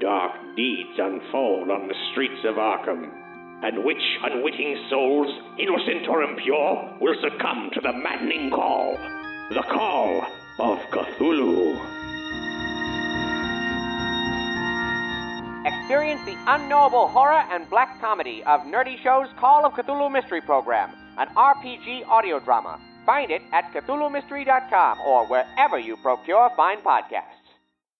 dark deeds unfold on the streets of Arkham? And which unwitting souls, innocent or impure, will succumb to the maddening call? The call of Cthulhu. Experience the unknowable horror and black comedy of Nerdy Show's Call of Cthulhu Mystery Program, an RPG audio drama. Find it at CthulhuMystery.com or wherever you procure fine podcasts.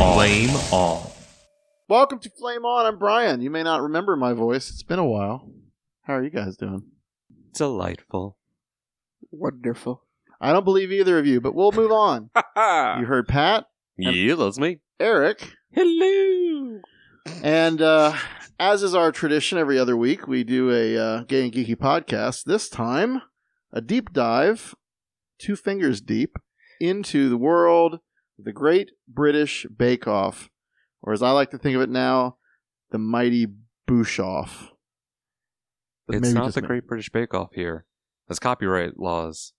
On. Flame On. Welcome to Flame On. I'm Brian. You may not remember my voice. It's been a while. How are you guys doing? Delightful. Wonderful. I don't believe either of you, but we'll move on. You heard Pat, Yeah, that's me. Eric, Hello! and uh, as is our tradition every other week, we do a uh, gay and geeky podcast. This time, a deep dive, two fingers deep, into the world of the Great British Bake Off, or as I like to think of it now, the mighty Boosh Off. It's maybe not the me. Great British Bake Off here. There's copyright laws.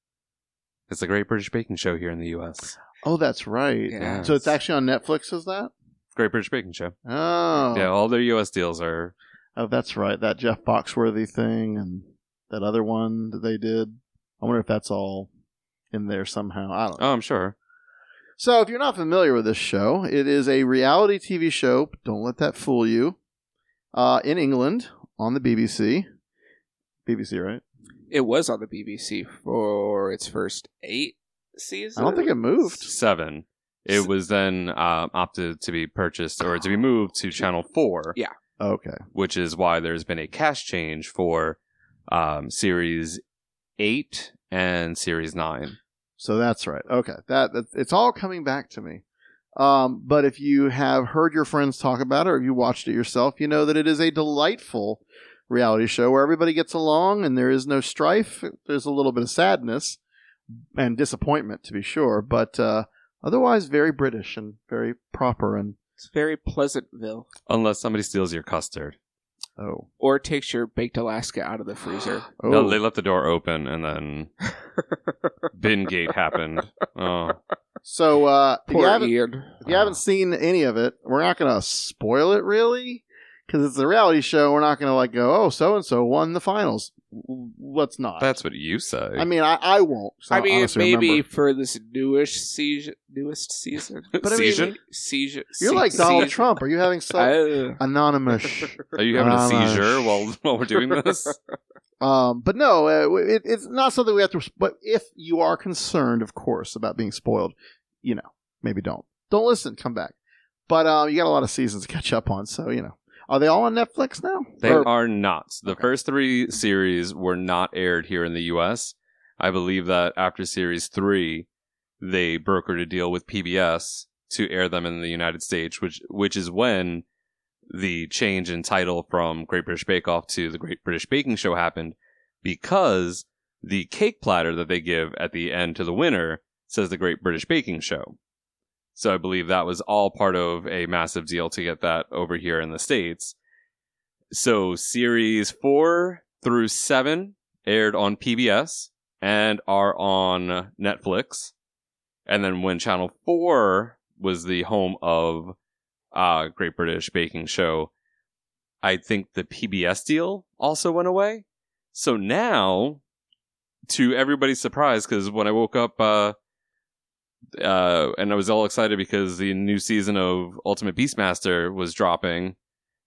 It's the Great British Baking Show here in the U.S. Oh, that's right. Yeah. So it's actually on Netflix, is that? Great British Baking Show. Oh, Yeah, all their U.S. deals are. oh, that's right. That Jeff Foxworthy thing and that other one that they did. I wonder if that's all in there somehow. I don't know. Oh, I'm sure. So, if you're not familiar with this show, it is a reality TV show. Don't let that fool you. Uh, in England on the BBC. BBC, right? It was on the BBC for its first eight seasons. I don't think it moved. Seven. It was then uh, opted to be purchased or to be moved to Channel 4. Yeah. Okay. Which is why there's been a cast change for um, Series 8 and Series 9. So that's right. Okay, that, that it's all coming back to me. Um, but if you have heard your friends talk about it, or you watched it yourself, you know that it is a delightful reality show where everybody gets along and there is no strife. There's a little bit of sadness and disappointment, to be sure, but uh, otherwise very British and very proper. And It's very Pleasantville. Unless somebody steals your custard. Oh, Or takes your baked Alaska out of the freezer. oh, No, they left the door open and then bin gate happened. Oh. so uh, if you Poor haven't Ian. If you haven't seen any of it, we're not going to spoil it really because it's a reality show. We're not going to like go, oh, so and so won the finals. Let's not. That's what you say. I mean, I, I won't. So I mean, maybe remember. for this newish season, newest season. But I mean, Season? Season. You're se- like Donald season. Trump. Are you having so Uh, anonymous? Are you having a Um, uh, seizure while while we're doing this? Um, but no, uh, it, it's not something we have to. But if you are concerned, of course, about being spoiled, you know, maybe don't. Don't listen. Come back. But um, you got a lot of seasons to catch up on, so you know. Are they all on Netflix now? They Or- are not. The Okay. first three series were not aired here in the U.S. I believe that after series three, they brokered a deal with PBS to air them in the United States, which which is when the change in title from Great British Bake Off to the Great British Baking Show happened, because the cake platter that they give at the end to the winner says the Great British Baking Show. So I believe that was all part of a massive deal to get that over here in the States. So series four through seven aired on PBS and are on Netflix. And then when Channel 4 was the home of uh, Great British Baking Show, I think the PBS deal also went away. So now, to everybody's surprise, because when I woke up, uh, uh, and I was all excited because the new season of Ultimate Beastmaster was dropping.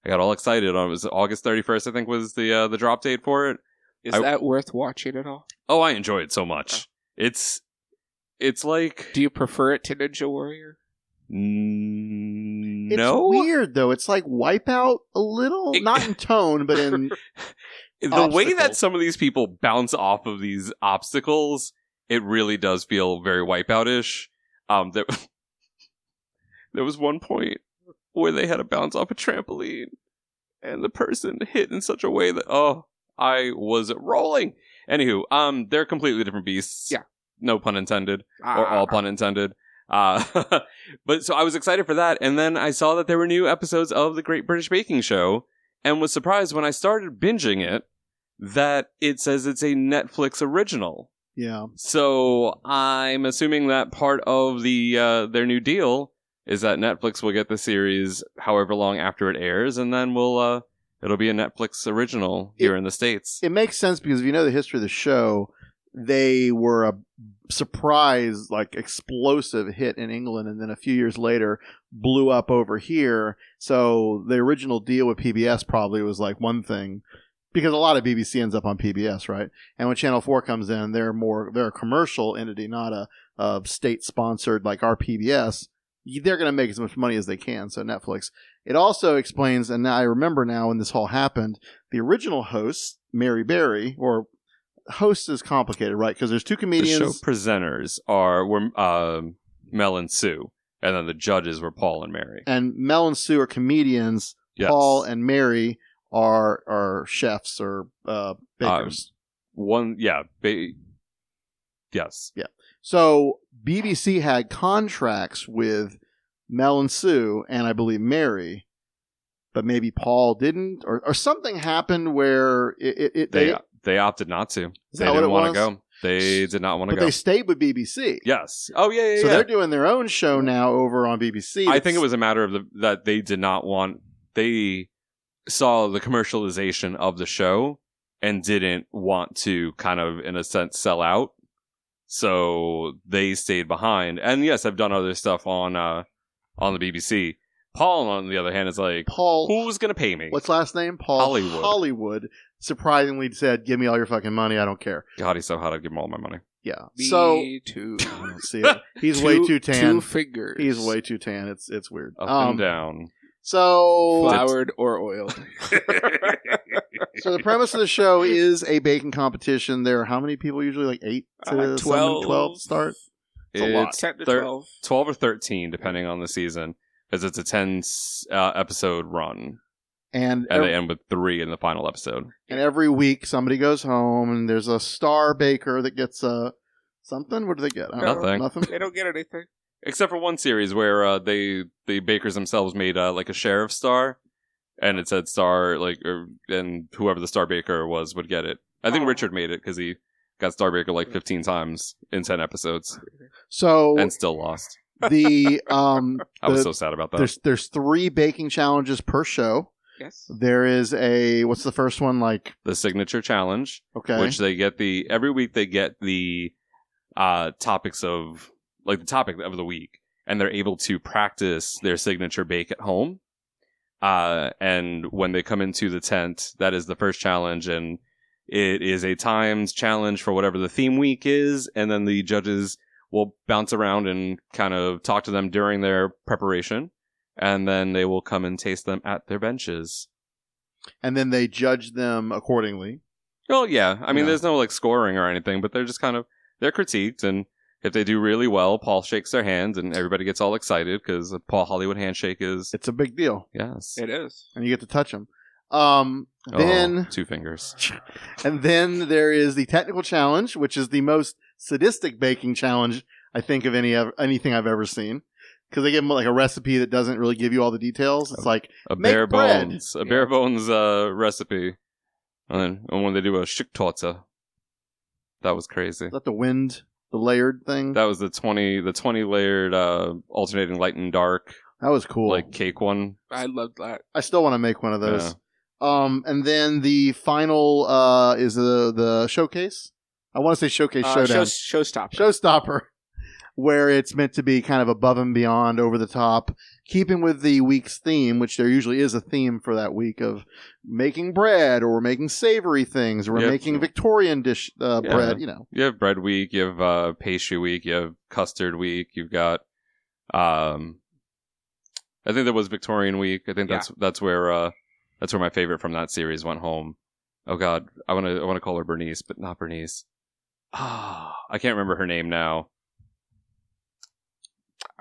I got all excited. On it was August 31st, I think, was the uh, the drop date for it. Is I- that worth watching at all? Oh, I enjoy it so much. It's it's like Do you prefer it to Ninja Warrior? Mm, It's no. weird though. It's like Wipeout a little, It- not in tone, but in the way that some of these people bounce off of these obstacles, it really does feel very wipeout-ish. Um, there, there was one point where they had to bounce off a trampoline, and the person hit in such a way that oh, I was rolling. Anywho, um, they're completely different beasts. Yeah. no pun intended. or Ah. all pun intended. Uh, but so I was excited for that, and then I saw that there were new episodes of the Great British Baking Show, and was surprised when I started binging it that it says it's a Netflix original. Yeah. So I'm assuming that part of the uh, their new deal is that Netflix will get the series however long after it airs, and then we'll uh, it'll be a Netflix original here in the states. It makes sense because if you know the history of the show, they were a surprise, like explosive hit in England, and then a few years later blew up over here. So the original deal with PBS probably was like one thing. Because a lot of BBC ends up on PBS, right? And when Channel Four comes in, they're more they're a commercial entity, not a, a state sponsored like our PBS. They're going to make as much money as they can. So Netflix. It also explains, and now I remember now when this all happened, the original host, Mary Berry, or host is complicated, right? Because there's two The comedians. show presenters are were um, Mel and Sue, and then the judges were Paul and Mary. and Mel and Sue are comedians. Yes. Paul and Mary are are chefs or uh, bakers. One, yeah, ba- yes, yeah. so BBC had contracts with Mel and Sue, and I believe Mary, but maybe Paul didn't, or, or something happened where it, it, it they they, they opted not to. Is They didn't want to go. They did not want to go. they stayed with BBC. yes. Oh yeah, yeah. So yeah. they're doing their own show now over on BBC. I think it was a matter of the, that they did not want. They saw the commercialization of the show and didn't want to kind of, in a sense, sell out. So they stayed behind. And yes, I've done other stuff on uh on the BBC. Paul, on the other hand, is like, Paul. who's gonna pay me? What's last name? Paul Hollywood. Hollywood surprisingly said, "Give me all your fucking money. I don't care." God, he's so hot. I'd give him all my money. Yeah. Me so too. I don't see it. He's way too tan. Two fingers. He's way too tan. It's it's weird. Up Um, and down. So floured or oiled. so the premise of the show is a baking competition. There are how many people usually? Like eight to Uh, 12. 12 start. It's a lot. 10 to thir- 12. 12 or 13, depending on the season, because it's a 10 uh, episode run. And And ev- they end with three in the final episode. and every week somebody goes home and there's a star baker that gets a something. What do they get? I don't know. Nothing. Nothing. They don't get anything. Except for one series where uh, they the bakers themselves made uh, like a sheriff star, and it said star like, or, and whoever the star baker was would get it. I think Oh. Richard made it because he got star baker like 15 times in 10 episodes So and still lost. the um I was the- so sad about that. there's there's three baking challenges per show. Yes. There is a what's the first one like? The signature challenge, Okay, which they get the every week they get the uh topics of like the topic of the week and they're able to practice their signature bake at home uh and when they come into the tent that is the first challenge and it is a timed challenge for whatever the theme week is and then the judges will bounce around and kind of talk to them during their preparation and then they will come and taste them at their benches and then they judge them accordingly. Well, yeah. I mean, Yeah. there's no like scoring or anything, but they're just kind of they're critiqued, and if they do really well, Paul shakes their hand, and everybody gets all excited because the Paul Hollywood handshake is It's a big deal, yes. It is. and you get to touch them. Um, Oh, then two fingers. and then there is the technical challenge, which is the most sadistic baking challenge I think of any ever, anything I've ever seen. Because they give them like a recipe that doesn't really give you all the details. It's like A Make bare bread. bones, a bare bones uh, recipe, and then and when they do a Schichttorte, that was crazy. is that the wind, the layered thing. That was the twenty the twenty layered uh, alternating light and dark That was cool. like cake one. I loved that. I still want to make one of those. Um, and then the final uh is the the showcase. I want to say showcase Uh, showdown, show, showstopper. showstopper, where it's meant to be kind of above and beyond, over the top, keeping with the week's theme, which there usually is a theme for that week of making bread or making savory things or Yep. making Victorian dish uh, Yeah. bread. You know, You have bread week, you have uh, pastry week, you have custard week, you've got um I think there was Victorian week. I think that's that's where uh that's where my favorite from that series went home. Oh god, I want to I want to call her Bernice, but not Bernice. Ah, I can't remember her name now.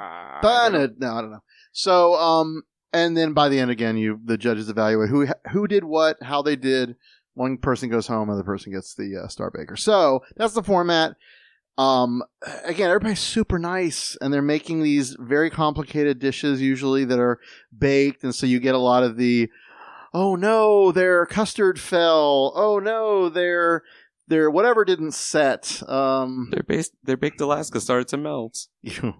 Uh, I but don't no, I don't know. So, um, and then by the end again, you the judges evaluate who who did what, how they did. One person goes home, other person gets the uh, star baker. So that's the format. Um, again, everybody's super nice, and they're making these very complicated dishes usually that are baked, and so you get a lot of the, oh no, their custard fell. Oh no, their their whatever didn't set. Um, Their based their baked Alaska started to melt. you,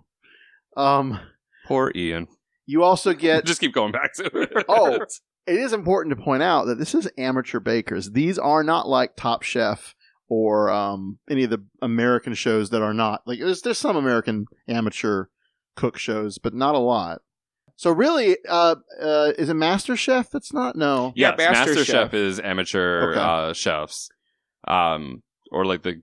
um, Poor Ian. you also get Just keep going back to it. Oh. it is important to point out that this is amateur bakers. These are not like Top Chef or um, any of the American shows that are not like there's there's some American amateur cook shows, but not a lot. So really, uh, uh, is it Master Chef? That's not no. Yes, Yeah, Master Master, Chef. Chef. is amateur Okay. uh, chefs, um, or like the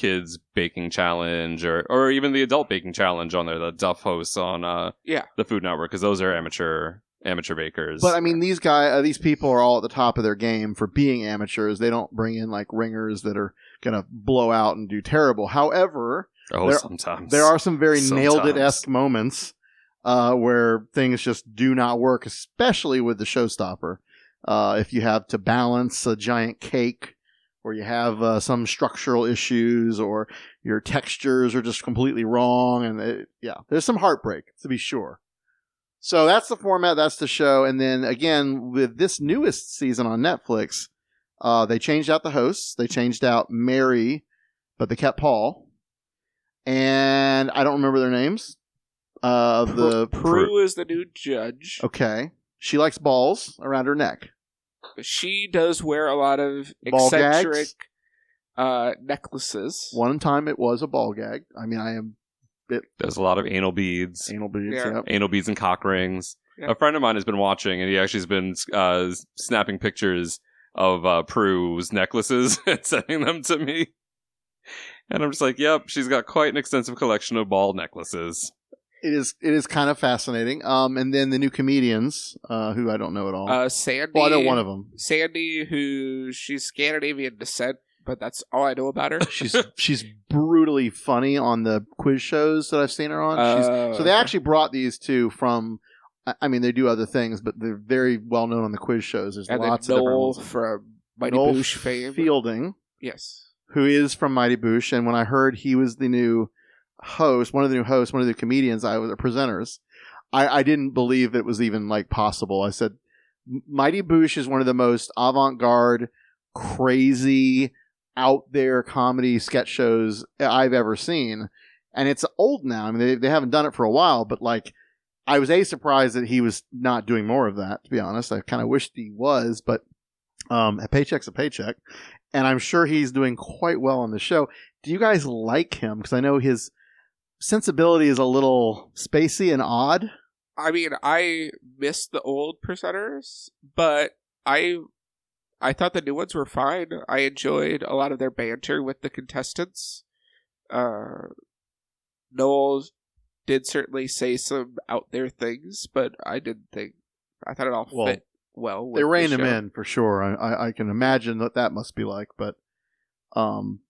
kids baking challenge, or or even the adult baking challenge on there that Duff hosts on uh, Yeah. the Food Network, because those are amateur amateur bakers. But I mean, these guys, uh, these people are all at the top of their game for being amateurs. They don't bring in like ringers that are gonna blow out and do terrible. However, oh, there- sometimes There are some very nailed it Sometimes. esque moments uh, where things just do not work, especially with the showstopper. Uh, if you have to balance a giant cake, or you have uh, some structural issues, or your textures are just completely wrong, and it, yeah, there's some heartbreak to be sure. So that's the format, that's the show, and then again with this newest season on Netflix, uh, they changed out the hosts. They changed out Mary, but they kept Paul and I don't remember their names. Uh, the Prue is the new judge. okay, she likes balls around her neck. She does wear a lot of Ball eccentric uh, necklaces. One time it was a ball gag. I mean, I am There's a lot of anal beads, anal beads. Yeah. Yep. anal beads and cock rings. Yeah. A friend of mine has been watching, and he actually has been uh, snapping pictures of uh, Prue's necklaces and sending them to me. And I'm just like, yep, she's got quite an extensive collection of ball necklaces. It is it is kind of fascinating. Um, and then the new comedians, uh, who I don't know at all. Uh, Sandi. well, I know one of them. Sandi, who she's Scandinavian descent, but that's all I know about her. She's she's brutally funny on the quiz shows that I've seen her on. She's, Oh, so they actually brought these two from. I- mean, they do other things, but they're very well known on the quiz shows. There's lots of different ones. from Mighty Noel Boosh fame. Fielding. Yes. who is from Mighty Boosh, and when I heard he was the new host, one of the new hosts, one of the comedians, I was presenters. I, I didn't believe it was even like possible. I said, Mighty Boosh is one of the most avant-garde, crazy, out there comedy sketch shows I've ever seen, and it's old now. I mean, they they haven't done it for a while, but like. I was a surprised that he was not doing more of that. To be honest, I kind of wished he was, but um, a paycheck's a paycheck and I'm sure he's doing quite well on the show. Do you guys like him? Because I know his sensibility is a little spacey and odd. I mean, I missed the old presenters, but I I thought the new ones were fine. I enjoyed a lot of their banter with the contestants. Uh, Noel did certainly say some out there things, but I didn't think I thought it all Well, fit. well. with They the reined him in for sure. I, I, I can imagine what that must be like. But um,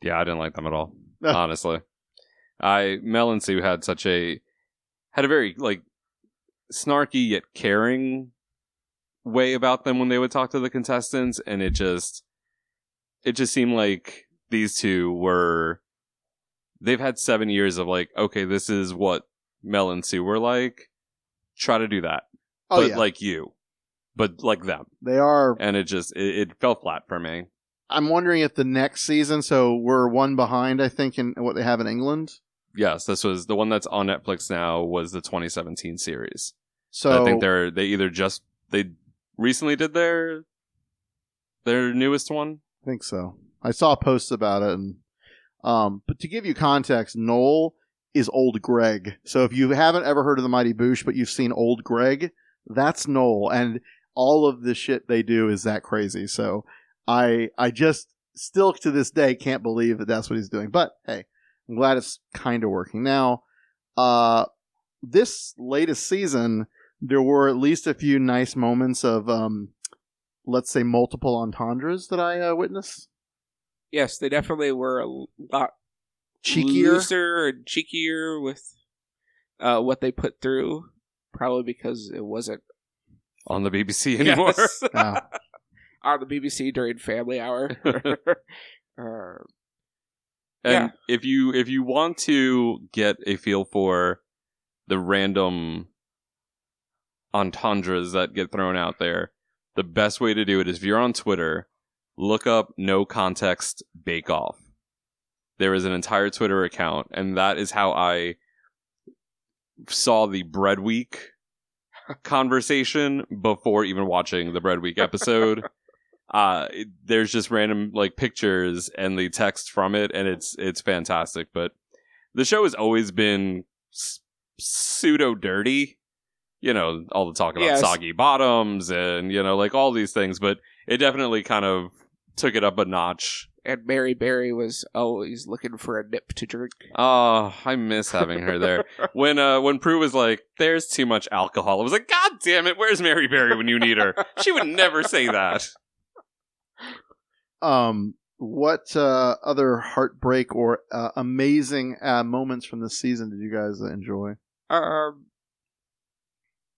Yeah, I didn't like them at all. honestly, I Mel and Sue had such a had a very like snarky yet caring way about them when they would talk to the contestants, and it just it just seemed like these two were they've had seven years of like okay, this is what Mel and Sue were like. Try to do that, oh but yeah, like you, but like them, they are. and it just it, it fell flat for me. I'm wondering if the next season. So we're one behind, I think, in what they have in England. Yes, this was the one that's on Netflix now. Was the 2017 series. So I think they're they either just they recently did their their newest one. I think so. I saw posts about it, and um, but to give you context, Noel is old Greg. So if you haven't ever heard of the Mighty Boosh, but you've seen old Greg, that's Noel, and all of the shit they do is that crazy. So I I just still to this day can't believe that that's what he's doing. But hey, I'm glad it's kind of working now. Uh, this latest season, there were at least a few nice moments of um, let's say multiple entendres that I uh, witnessed. Yes, they definitely were a lot Cheekier. looser and cheekier with uh, what they put through. Probably because it wasn't on the BBC anymore. Yes. Wow. on the BBC during Family Hour. uh, And Yeah. if you if you want to get a feel for the random entendres that get thrown out there, the best way to do it is if you're on Twitter, look up no context bake off. There is an entire Twitter account, and that is how I saw the Bread Week conversation before even watching the Bread Week episode. uh there's just random like pictures and the text from it and it's it's fantastic but the show has always been s- pseudo dirty you know all the talk about Yes. soggy bottoms and you know like all these things but it definitely kind of took it up a notch and Mary Berry was always looking for a nip to drink. oh i miss having her there when uh when prue was like there's too much alcohol i was like god damn it where's mary berry when you need her she would never say that Um, what uh, other heartbreak or uh, amazing uh, moments from this season did you guys enjoy? Um,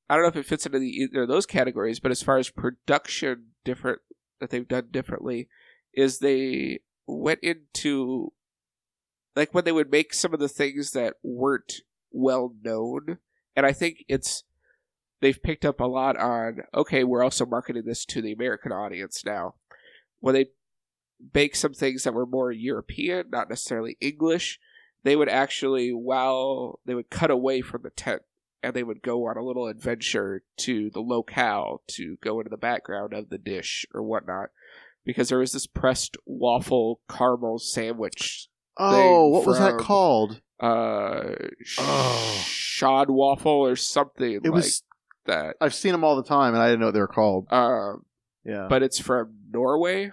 I don't know if it fits into the, either of those categories, but as far as production different that they've done differently, is they went into like when they would make some of the things that weren't well known, and I think it's they've picked up a lot on. Okay, we're also marketing this to the American audience now. When they bake some things that were more European, not necessarily English, they would actually, while they would cut away from the tent and they would go on a little adventure to the locale to go into the background of the dish or whatnot. Because there was this pressed waffle caramel sandwich. Oh, what was that called? Uh, Oh. shod waffle or something It like was. that. I've seen them all the time, and I didn't know what they were called. Um, Yeah, but it's from Norway,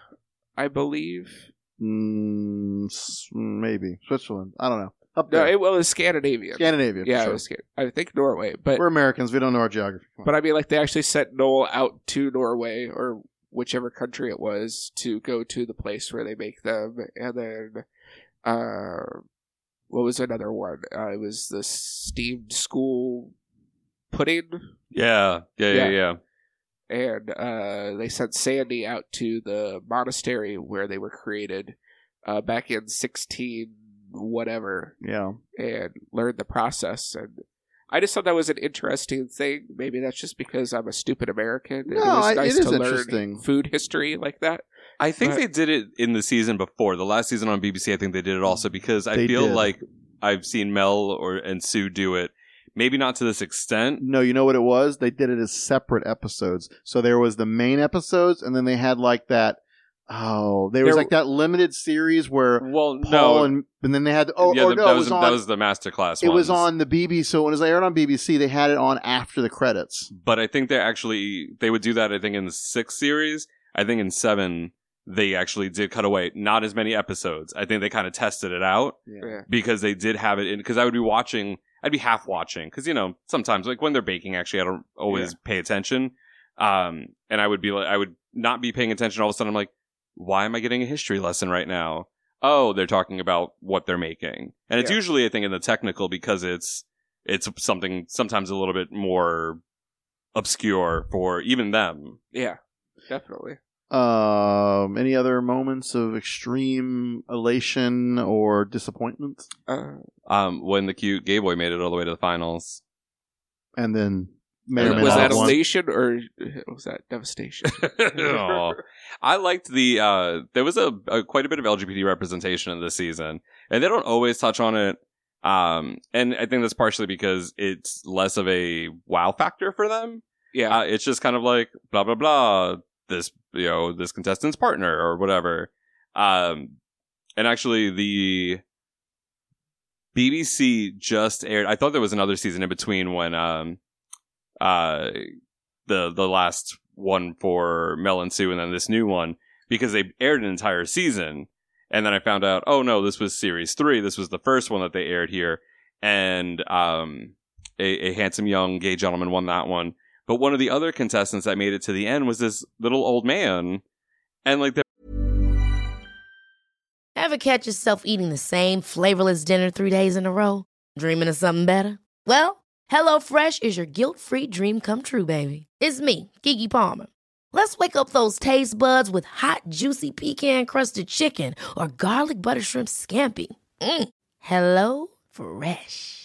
I believe. mm, maybe Switzerland. I don't know. Up No, there, it well, it was Scandinavian. Scandinavia. yeah, sure. it was, Scan- I think Norway, but we're Americans. We don't know our geography. But I mean, like they actually sent Noel out to Norway or whichever country it was to go to the place where they make them, and then uh, what was another one? Uh, it was the steamed school pudding, yeah yeah yeah yeah, Yeah. And uh, they sent Sandi out to the monastery where they were created uh, back in sixteen whatever yeah, and learned the process and I just thought that was an interesting thing. Maybe that's just because I'm a stupid American. No, it was I- nice it is to learn interesting. food history like that. I think But- they did it in the season before. The last season on BBC, I think they did it also because I feel did. like I've seen Mel or and Sue do it. Maybe not to this extent. No, you know what it was? They did it as separate episodes. So there was the main episodes, and then they had like that. Oh, there was There- like that limited series where Well, Paul no, and and then they had oh, yeah, or the- no, that it was, was on that was the masterclass. it was ones. on the BBC. So when it was aired on BBC, they had it on after the credits. but I think they actually they would do that. I think in the sixth series, I think in seven they actually did cut away not as many episodes. I think they kind of tested it out Yeah. because they did have it in. Because I would be watching, I'd be half watching because you know sometimes like when they're baking, actually I don't always pay attention. Um, and I would be like, I would not be paying attention. All of a sudden, I'm like, why am I getting a history lesson right now? Oh, they're talking about what they're making, and it's Yeah. usually I think in the technical because it's it's something sometimes a little bit more obscure for even them. Yeah, definitely. Um, any other moments of extreme elation or disappointment? Uh, Um, when the cute gay boy made it all the way to the finals. And then may or And may was not that have won. elation or was that devastation? Aw. I liked the uh there was a, a quite a bit of LGBT representation in this season, and they don't always touch on it. Um, and I think that's partially because it's less of a wow factor for them. yeah, Uh, it's just kind of like blah blah blah. This you know this contestant's partner or whatever. Um, and actually the BBC just aired. I thought there was another season in between when um uh the the last one for Mel and Sue and then this new one because they aired an entire season. And then I found out, oh no, this was series three. This was the first one that they aired here. And um, a, a handsome young gay gentleman won that one. But one of the other contestants that made it to the end was this little old man. And like, Ever catch yourself eating the same flavorless dinner three days in a row? Dreaming of something better? Well, HelloFresh is your guilt free dream come true, baby. It's me, Keke Palmer. Let's wake up those taste buds with hot, juicy pecan crusted chicken or garlic butter shrimp scampi. Mm. Hello Fresh.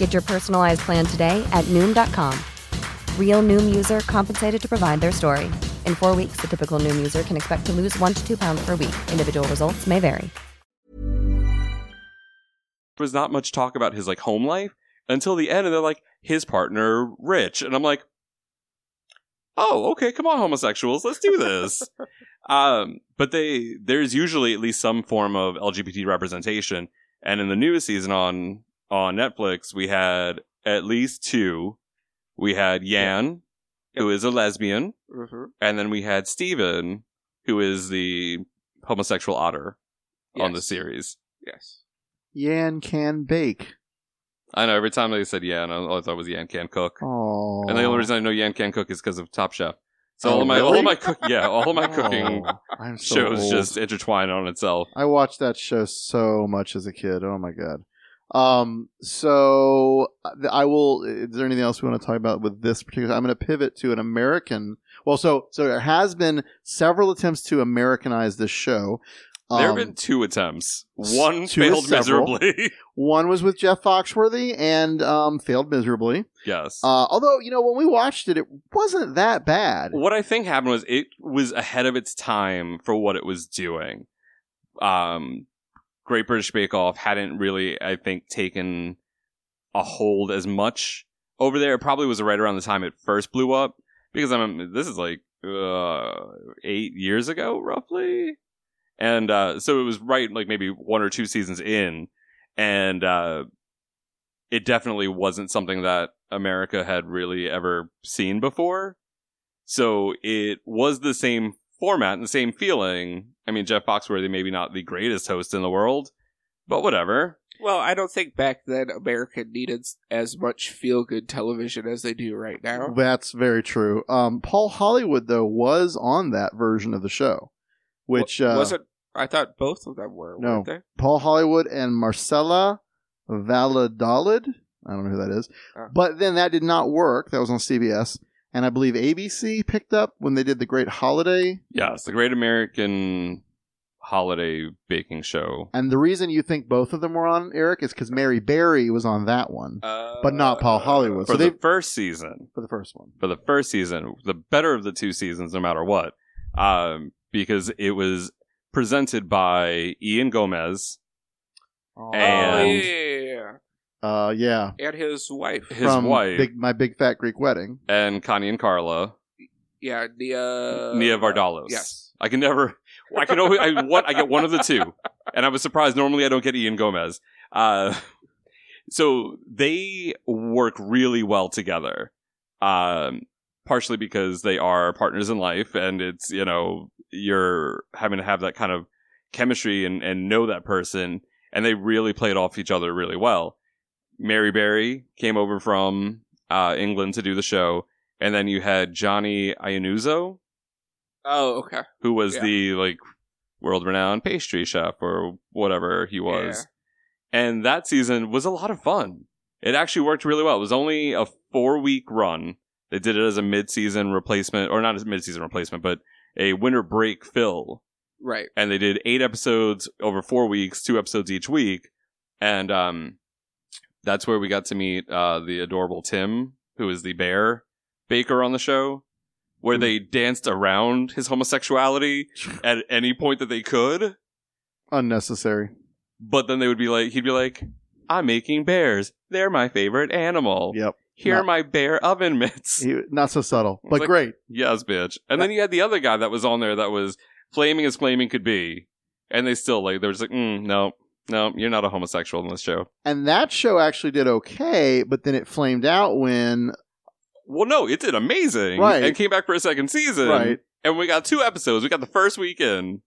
Get your personalized plan today at Noom.com. Real Noom user compensated to provide their story. In four weeks, the typical Noom user can expect to lose one to two pounds per week. Individual results may vary. there was not much talk about his like home life until the end. And they're like, his partner, Rich. And I'm like, oh, okay, come on, homosexuals, let's do this. um, but they, there's usually at least some form of LGBT representation. And in the newest season on, on Netflix, we had at least two. We had Yan, who is a lesbian, Mhm. and then we had Steven, who is the homosexual otter on the series. yes. Yan can bake. I know every time they said Yan, I I thought it was Yan Can Cook. Oh, And the only reason I know Yan Can Cook is because of Top Chef. So Oh, all of my all of my cook yeah, all of my cooking Oh, so shows old. just intertwine on itself. I watched that show so much as a kid. Oh my god. Um. So uh, I will. Is there anything else we want to talk about with this particular? I'm going to pivot to an American. Well, so so there has been several attempts to Americanize this show. there have Um, been two attempts. One two failed miserably. One was with Jeff Foxworthy and um, failed miserably. yes. Uh, although you know when we watched it, it wasn't that bad. what I think happened was it was ahead of its time for what it was doing. Um, Great British Bake Off hadn't really, I think, taken a hold as much over there. It probably was right around the time it first blew up because I'm this is like uh, eight years ago, roughly, and uh, so it was right like maybe one or two seasons in, and uh, it definitely wasn't something that America had really ever seen before. So it was the same format and the same feeling. I mean, Jeff Foxworthy maybe not the greatest host in the world, but whatever. Well, I don't think back then America needed as much feel good television as they do right now. That's very true. Um, Paul Hollywood though was on that version of the show, which Wa- uh, wasn't. I thought both of them were. No. weren't they? Paul Hollywood and Marcela Valladolid. I don't know who that is. Oh. But then that did not work. That was on CBS. And I believe ABC picked up when they did the Great Holiday. Yes, the Great American Holiday Baking Show. And the reason you think both of them were on, Eric, is because Mary Berry was on that one, but not Paul Hollywood. For So the they first season, for the first one. for the first season, the better of the two seasons, no matter what, um, because it was presented by Ian Gomez Oh, and yeah, yeah, yeah. Uh, yeah. and his wife. his From wife Big, My Big Fat Greek Wedding. and Connie and Carla. Yeah, Nia. Nia Vardalos. Yes. I can never. I can always. I what I get one of the two, and I was surprised. Normally, I don't get Ian Gomez. Uh, so they work really well together. Um, partially because they are partners in life, and it's you know you're having to have that kind of chemistry and and know that person, and they really played off each other really well. Mary Berry came over from uh, England to do the show, and then you had Johnny Iannuzo, Oh, okay. who was Yeah. the like world renowned pastry chef or whatever he was. And that season was a lot of fun. It actually worked really well. It was only a four week run. They did it as a mid season replacement, or not as a mid season replacement, but a winter break fill. Right. And they did eight episodes over four weeks, two episodes each week. And um, that's where we got to meet uh, the adorable Tim, who is the bear baker on the show, where they danced around his homosexuality at any point that they could. Unnecessary. But then they would be like, he'd be like, I'm making bears. They're my favorite animal. Yep. Here are my bear oven mitts. He, not so subtle, but like, great. Yes, bitch. And then you had the other guy that was on there that was flaming as flaming could be. And they still, like, they were just like, mm, no, no, you're not a homosexual in this show. And that show actually did okay, but then it flamed out when Well, no, it did amazing. Right. And came back for a second season. Right. And we got two episodes. We got the first weekend.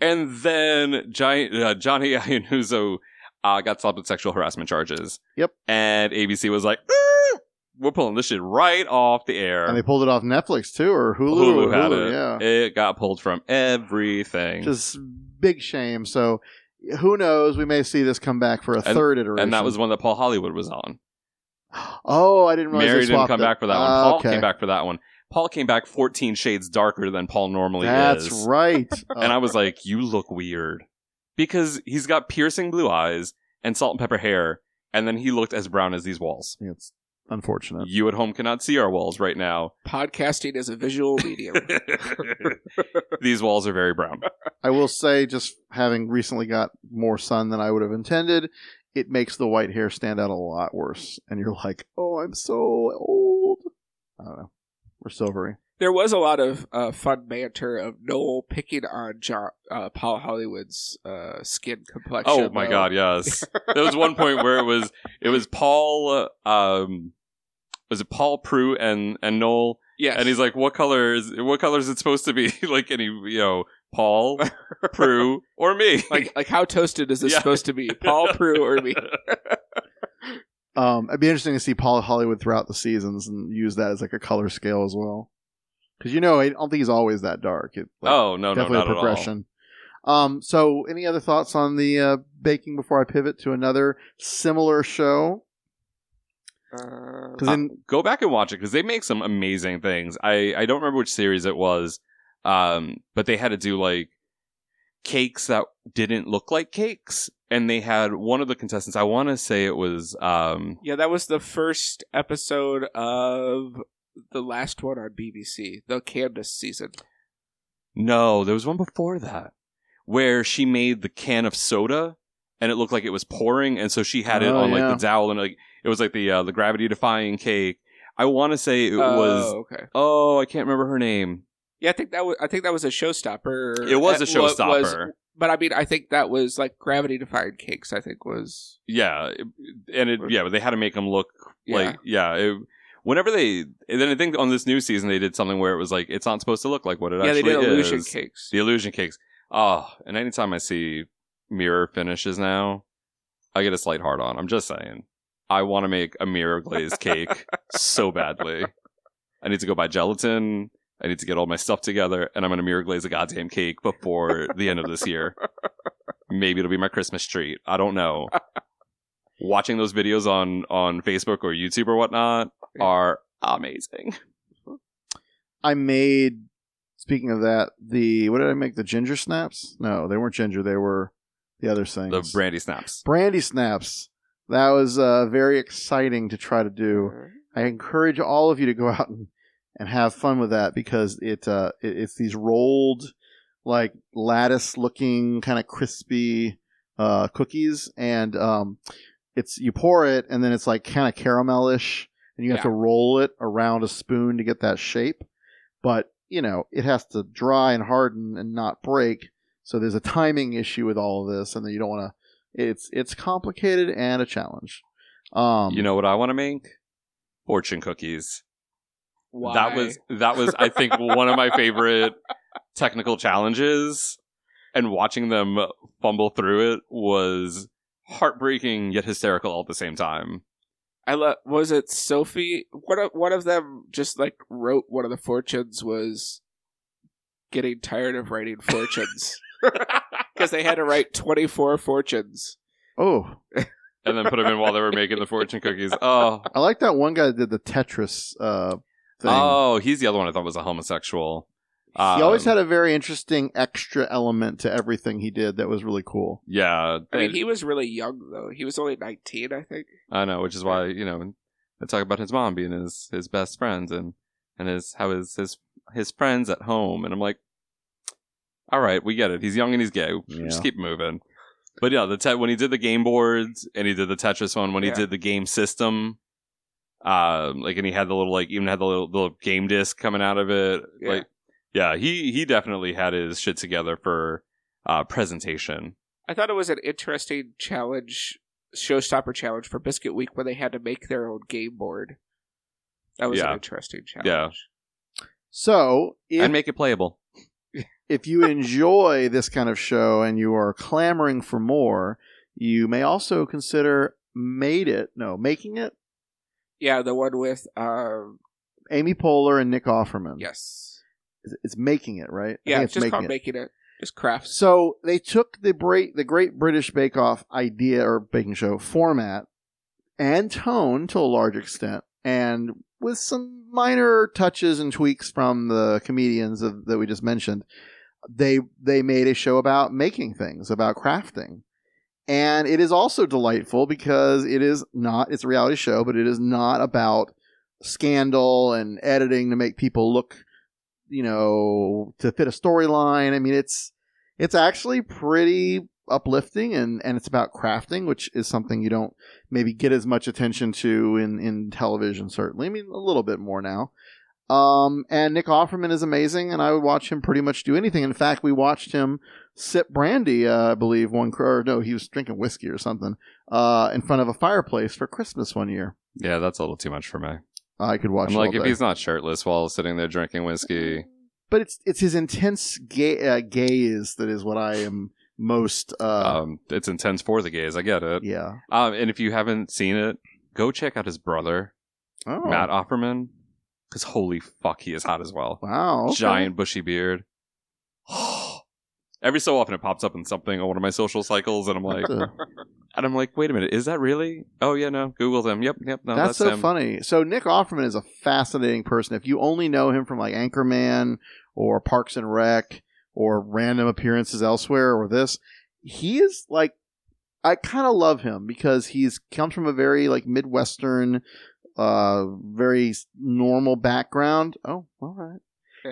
And then Giant, uh, Johnny Iannuzo uh, got slapped with sexual harassment charges. Yep. And ABC was like, "Er, we're pulling this shit right off the air. and they pulled it off Netflix too, or Hulu. Hulu Hulu, it. Yeah, It got pulled from everything. just big shame. So who knows? We may see this come back for a And- third iteration. and that was one that Paul Hollywood was on. Oh, I didn't realize Mary didn't come it. back for that one. Ah, Paul okay. came back for that one. Paul came back 14 shades darker than Paul normally That's is. That's right. and I was like, you look weird. Because he's got piercing blue eyes and salt and pepper hair, and then he looked as brown as these walls. It's unfortunate. You at home cannot see our walls right now. Podcasting is a visual medium. these walls are very brown. I will say, just having recently got more sun than I would have intended, it makes the white hair stand out a lot worse. And you're like, oh, I'm so old. I don't know. We're silvery. There was a lot of uh, fun banter of Noel picking on John, uh, Paul Hollywood's uh, skin complexion. Oh my though. god, yes. there was one point where it was it was Paul uh, um was it Paul Prue and and Noel Yes. and he's like what color is what color is it supposed to be like any you know Paul Prue or me like like how toasted is this Yeah. supposed to be? Paul Prue or me? Um, it'd be interesting to see Paul Hollywood throughout the seasons and use that as like a color scale as well. Because you know, I don't think he's always that dark. It, like, oh no no definitely not a progression. Um, so any other thoughts on the uh, baking before I pivot to another similar show? Uh, Because at Uh, go back and watch it because they make some amazing things. I I don't remember which series it was, um, but they had to do like cakes that didn't look like cakes, and they had one of the contestants. I want to say it was um yeah, that was the first episode of the last one on BBC, the Candice season. No, there was one before that where she made the can of soda and it looked like it was pouring, and so she had it Oh, on like yeah. the dowel and like it was like the uh, the gravity defying cake. I want to say it Oh, was. okay. Oh, I can't remember her name. Yeah, I think that was I think that was a showstopper. It was a wa- was- showstopper. but I mean, I think that was like gravity defying cakes. I think was Yeah, and it yeah, but they had to make them look Yeah. like yeah. It, whenever they and then I think on this new season they did something where it was like it's not supposed to look like what it actually is. yeah, they did illusion is. cakes. The illusion cakes. Oh, and anytime I see mirror finishes now, I get a slight hard on. I'm just saying. I want to make a mirror glazed cake so badly. I need to go buy gelatin. I need to get all my stuff together, and I'm going to mirror glaze a goddamn cake before the end of this year. Maybe it'll be my Christmas treat. I don't know. Watching those videos on on Facebook or YouTube or whatnot are amazing. I made, speaking of that, the what did I make? The ginger snaps? No, they weren't ginger. They were the other things. The brandy snaps. brandy snaps. That was uh, very exciting to try to do. I encourage all of you to go out and, and have fun with that because it, uh, it it's these rolled like lattice looking kind of crispy uh, cookies and um, it's you pour it and then it's like kind of caramelish and you have Yeah. to roll it around a spoon to get that shape but you know, it has to dry and harden and not break. So there's a timing issue with all of this, and then you don't want to. It's it's complicated and a challenge. Um, you know what I want to make? Fortune cookies. Why? That was that was I think one of my favorite technical challenges, and watching them fumble through it was heartbreaking yet hysterical all at the same time. I love. Was it Sophie? One of one of them just like wrote one of the fortunes was getting tired of writing fortunes because they had to write twenty four fortunes. Oh, and then put them in while they were making the fortune cookies. Oh, I like that one guy that did the Tetris uh, thing. oh, he's the other one I thought was a homosexual. He always Um, had a very interesting extra element to everything he did that was really cool. Yeah, I mean, he was really young though. He was only nineteen, I think. I know, which is why you know they talk about his mom being his his best friends and and his how his his his friends at home, and I'm like, all right, we get it. He's young and he's gay. Yeah. Just keep moving. But yeah, the te- when he did the game boards and he did the Tetris one, when Yeah. he did the game system, um, like and he had the little like even had the little, little game disc coming out of it, Yeah. like yeah, he he definitely had his shit together for uh presentation. I thought it was an interesting challenge, showstopper challenge for Biscuit Week when they had to make their own game board. That was Yeah. an interesting challenge. Yeah. So, if, and make it playable. if you enjoy this kind of show and you are clamoring for more, you may also consider made it no making it Yeah, the one with um Amy Poehler and Nick Offerman. yes. It's- making it right. Yeah, it's just called making it. Just craft. So they took the break, the Great British Bake Off idea or baking show format and tone to a large extent, and with some minor touches and tweaks from the comedians of, that we just mentioned, they they made a show about making things, about crafting. And it is also delightful because it is not, it's a reality show, but it is not about scandal and editing to make people look, you know, to fit a storyline. I mean, it's, it's actually pretty uplifting and, and it's about crafting, which is something you don't maybe get as much attention to in, in television, certainly. I mean, a little bit more now. Um, and Nick Offerman is amazing, and I would watch him pretty much do anything. In fact, we watched him sip brandy, uh, I believe, one, or no, he was drinking whiskey or something, uh, in front of a fireplace for Christmas one year. Yeah, that's a little too much for me. I could watch I'm like, if day. he's not shirtless while sitting there drinking whiskey, but it's it's his intense ga- uh, gaze that is what I am most. Uh, um, it's intense for the gaze. I get it. yeah. Um, and if you haven't seen it, go check out his brother, Oh Matt Offerman, because holy fuck, he is hot as well. Wow. okay. Giant bushy beard. Every so often, it pops up in something on one of my social cycles, and I'm like, and I'm like, wait a minute, is that really? Oh yeah, no, Google them. Yep, yep, no, that's, that's, so him. funny. So Nick Offerman is a fascinating person. If you only know him from like Anchorman or Parks and Rec or random appearances elsewhere or this, he is like I kind of love him because he's comes from a very like Midwestern, uh, very normal background. Oh, all right.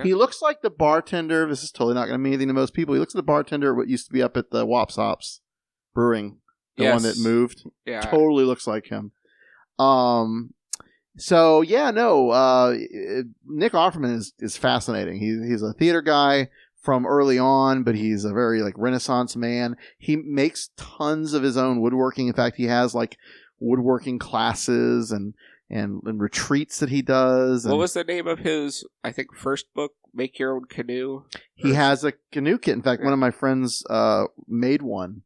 He looks like the bartender. This is totally not going to mean anything to most people. He looks like the bartender what used to be up at the Wops Hops Brewing, the one that moved Yeah. totally looks like him. Um, so yeah, no, uh, Nick Offerman is is fascinating. He, he's a theater guy from early on, but he's a very like Renaissance man. He makes tons of his own woodworking. In fact, he has like woodworking classes and and, and retreats that he does. What was the name of his I think first book, Make Your Own Canoe? he has a canoe kit. In fact, one of my friends uh, made one.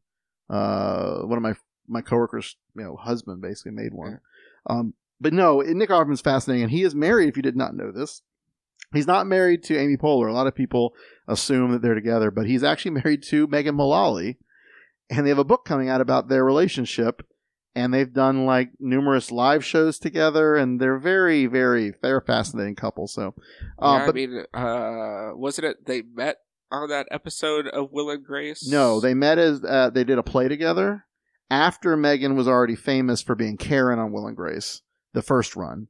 Uh, one of my my coworkers, you know, husband basically made one. Um, but no, Nick Offerman's fascinating, and he is married. If you did not know this, he's not married to Amy Poehler. A lot of people assume that they're together, but he's actually married to Megan Mullally, and they have a book coming out about their relationship. And they've done like numerous live shows together, and they're very, very, they're a fascinating couple. So, uh, yeah, but I mean, uh, wasn't it they met on that episode of Will and Grace? No, they met as uh, they did a play together after Megan was already famous for being Karen on Will and Grace, the first run.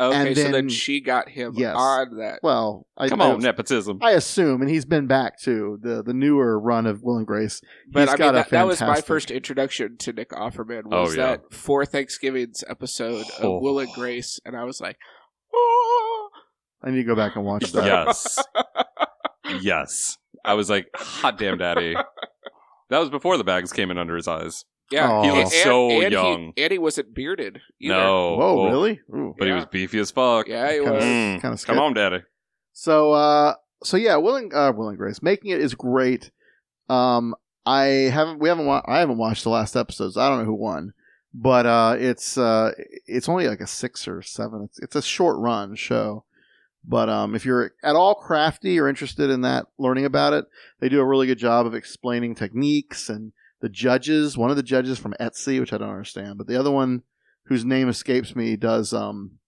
Okay, and so then- then she got him Yes. on that. Well, I, Come I, on, nepotism. I assume, and he's been back to The the newer run of Will and Grace. But He's I got mean, a that, that was my first introduction to Nick Offerman. Oh, Was yeah. that for Thanksgiving's episode Oh. of Will and Grace, and I was like, oh, I need to go back and watch that. Yes. yes. I was like, hot damn daddy. That was before the bags came in under his eyes. Yeah, Oh. He and- looked so and, and young. He, and he wasn't bearded. Either. No. Whoa, Oh. really? Ooh. But he was beefy as fuck. Yeah, he Kinda- was. Mm. kinda Come on, daddy. So, uh, so yeah, Will and, uh, Will and Grace making it is great. Um, I haven't, we haven't, wa- I haven't watched the last episodes. I don't know who won, but uh, it's uh, it's only like a six or seven. It's it's a short run show. But um, if you're at all crafty or interested in that, learning about it, they do a really good job of explaining techniques and the judges. One of the judges from Etsy, which I don't understand, but the other one, whose name escapes me, does. Um,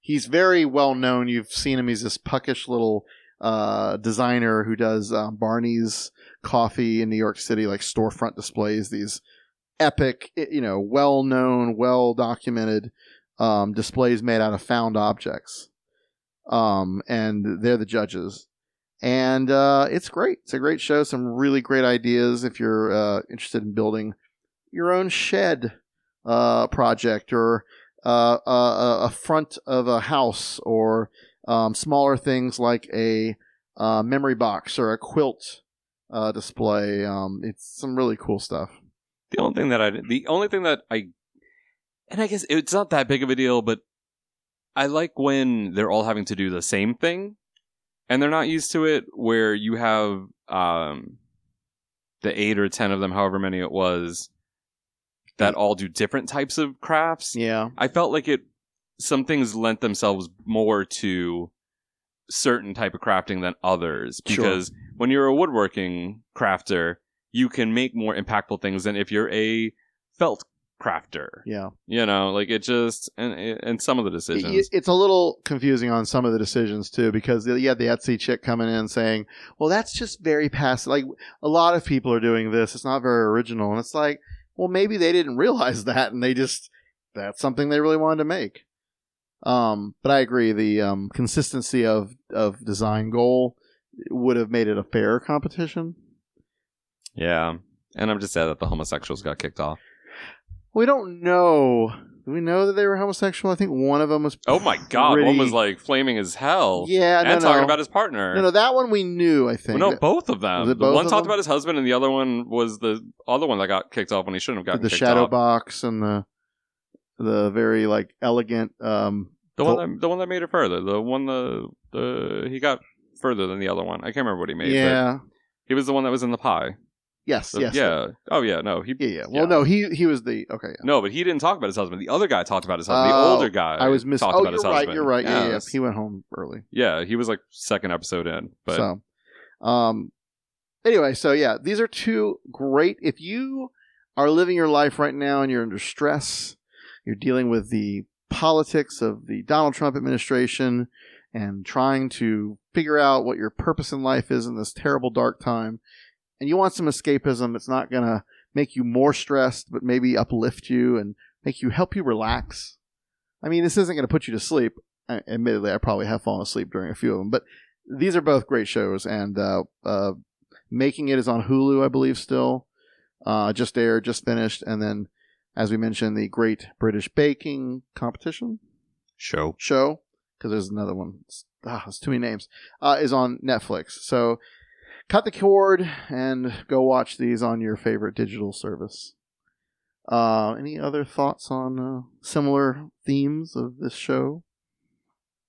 he's very well known. You've seen him. He's this puckish little uh, designer who does um, Barney's coffee in New York City, like storefront displays. These epic, you know, well known, well documented um, displays made out of found objects. Um, and they're the judges. And uh, it's great. It's a great show. Some really great ideas if you're uh, interested in building your own shed uh, project or uh, a, a front of a house or um, smaller things like a uh, memory box or a quilt uh, display. Um, it's some really cool stuff. The only thing that I the only thing that I and I guess it's not that big of a deal, but I like when they're all having to do the same thing and they're not used to it where you have um the 8 or 10 of them however many it was that all do different types of crafts. Yeah. I felt like it some things lent themselves more to certain type of crafting than others Sure. because when you're a woodworking crafter you can make more impactful things than if you're a felt crafter Yeah. you know like it just and and some of the decisions It's a little confusing on some of the decisions too, because you had the Etsy chick coming in saying, "Well, that's just very passive. Like a lot of people are doing this. It's not very original." And it's like, well, maybe they didn't realize that, and they just that's something they really wanted to make. Um, but I agree, the um, consistency of of design goal would have made it a fair competition. yeah and i'm just sad that the homosexuals got kicked off We don't know. Do we know that they were homosexual? I think one of them was. oh my god one was like flaming as hell Yeah, no, and talking no. about his partner No, no, that one we knew. I think. Well, no, both of them. Was it the both one of talked them? about his husband, and the other one was the other one that got kicked off when he shouldn't have gotten the shadow off. box and the the very like elegant um The one that the one that made it further. The one the the he got further than the other one. I can't remember what he made. but yeah he was the one that was in the pie. Yes The- yes yeah. Oh yeah. No. He. yeah yeah well no he he was the okay yeah. No, but he didn't talk about his husband. The other guy talked about his husband. the Oh, older guy. I was miss talked oh about his right husband. you're right yeah, yeah Yes. he went home early Yeah, he was like second episode in. But so um anyway so yeah these are two great if you are living your life right now and you're under stress you're dealing with the politics of the Donald Trump administration and trying to figure out what your purpose in life is in this terrible dark time and you want some escapism it's not going to make you more stressed but maybe uplift you and make you help you relax i mean this isn't going to put you to sleep I, admittedly i probably have fallen asleep during a few of them but these are both great shows and uh, uh, making it is on hulu i believe still uh, just aired just finished and then as we mentioned the great british baking competition show. show because there's another one. It's- Ah, there's too many names. Uh, is on Netflix. So cut the cord and go watch these on your favorite digital service. Uh, any other thoughts on uh, similar themes of this show?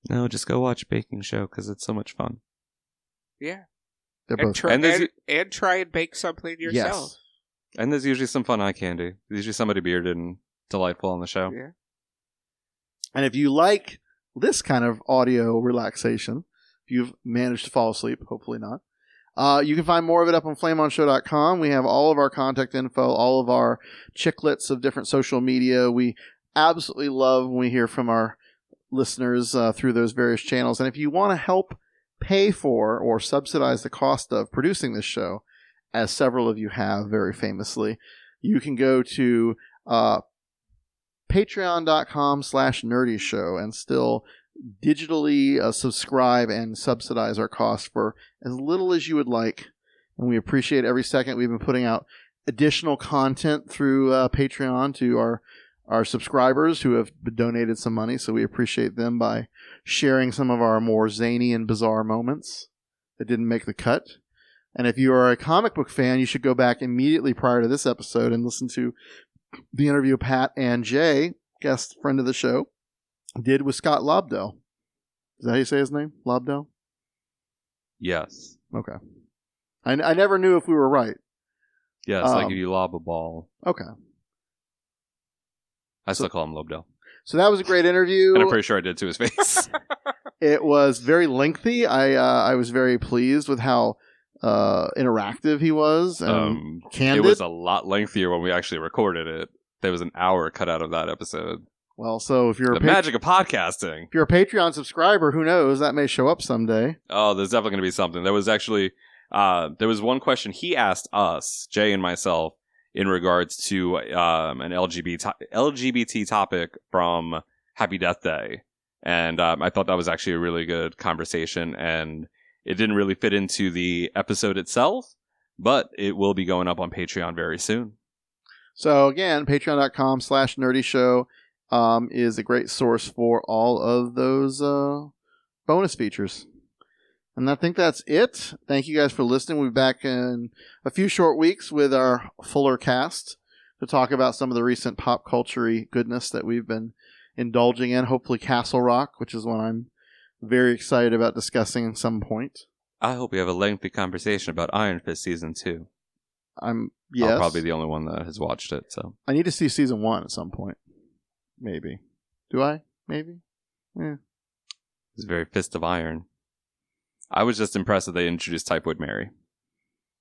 No, just go watch Baking Show because it's so much fun. Yeah. They're And both try, And and, and try and bake something yourself. yes. And there's usually some fun eye candy. There's usually somebody bearded and delightful on the show. Yeah. And if you like this kind of audio relaxation, if you've managed to fall asleep, hopefully not, uh, you can find more of it up on flameonshow.com. We have all of our contact info, all of our chicklets of different social media. We absolutely love when we hear from our listeners uh, through those various channels. And if you want to help pay for or subsidize the cost of producing this show, as several of you have very famously, you can go to uh, patreon.com slash nerdy show and still digitally uh, subscribe and subsidize our costs for as little as you would like. And we appreciate every second we've been putting out additional content through uh, patreon to our our subscribers who have donated some money, so we appreciate them by sharing some of our more zany and bizarre moments that didn't make the cut. And if you are a comic book fan, you should go back immediately prior to this episode and listen to the interview of Pat and Jay, guest friend of the show, did with Scott Lobdell. Is that how you say his name? Lobdell? Yes. Okay. I, I never knew if we were right. Yes, like Um, if you lob a ball. Okay. I still call him Lobdell. So that was a great interview. And I'm pretty sure I did to his face. It was very lengthy. I uh, I was very pleased with how uh, interactive he was and um, candid. it was a lot lengthier when we actually recorded it. There was an hour cut out of that episode. Well, so if you're The a magic of podcasting. if you're a Patreon subscriber, who knows? That may show up someday. Oh, there's definitely going to be something. There was actually uh, there was one question he asked us, Jay and myself, in regards to um, an LGBT LGBT topic from Happy Death Day, and um, I thought that was actually a really good conversation, and it didn't really fit into the episode itself, but it will be going up on Patreon very soon. So again, patreon.com slash nerdy show um, is a great source for all of those uh, bonus features. And I think that's it. Thank you guys for listening. We'll be back in a few short weeks with our fuller cast to talk about some of the recent pop culture goodness that we've been indulging in. Hopefully Castle Rock, which is one I'm very excited about discussing at some point. I hope we have a lengthy conversation about Iron Fist season two. I'm yes. I'm probably the only one that has watched it, so I need to see season one at some point. Maybe. Do I? Maybe. Yeah. it's very Fist of Iron. I was just impressed that they introduced Typhoid Mary.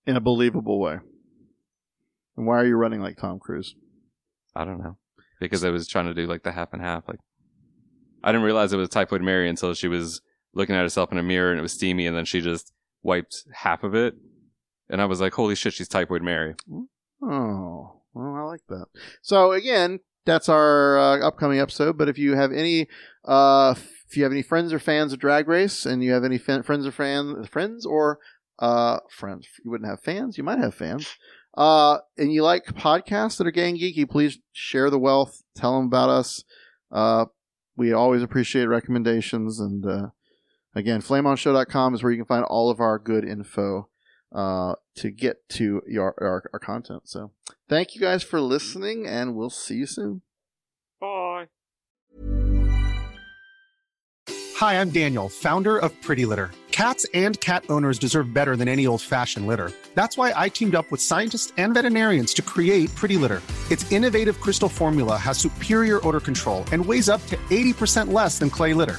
In a believable way. And why are you running like Tom Cruise? I don't know. Because I was trying to do like the half and half. Like I didn't realize it was Typhoid Mary until she was looking at herself in a mirror and it was steamy and then she just wiped half of it. And I was like, holy shit, she's Typhoid Mary. Oh, well, I like that. So again, that's our uh, upcoming episode. But if you have any, uh, if you have any friends or fans of Drag Race, and you have any fan, friends or fan friends or uh, friends, you wouldn't have fans. You might have fans. Uh, and you like podcasts that are gay and geeky, please share the wealth. Tell them about us. Uh, we always appreciate recommendations. And uh, again, flameonshow.com is where you can find all of our good info uh, to get to your our, our content. So thank you guys for listening, and we'll see you soon. Bye. Hi, I'm Daniel, founder of Pretty Litter. Cats and cat owners deserve better than any old fashioned litter. That's why I teamed up with scientists and veterinarians to create Pretty Litter. Its innovative crystal formula has superior odor control and weighs up to 80% less than clay litter.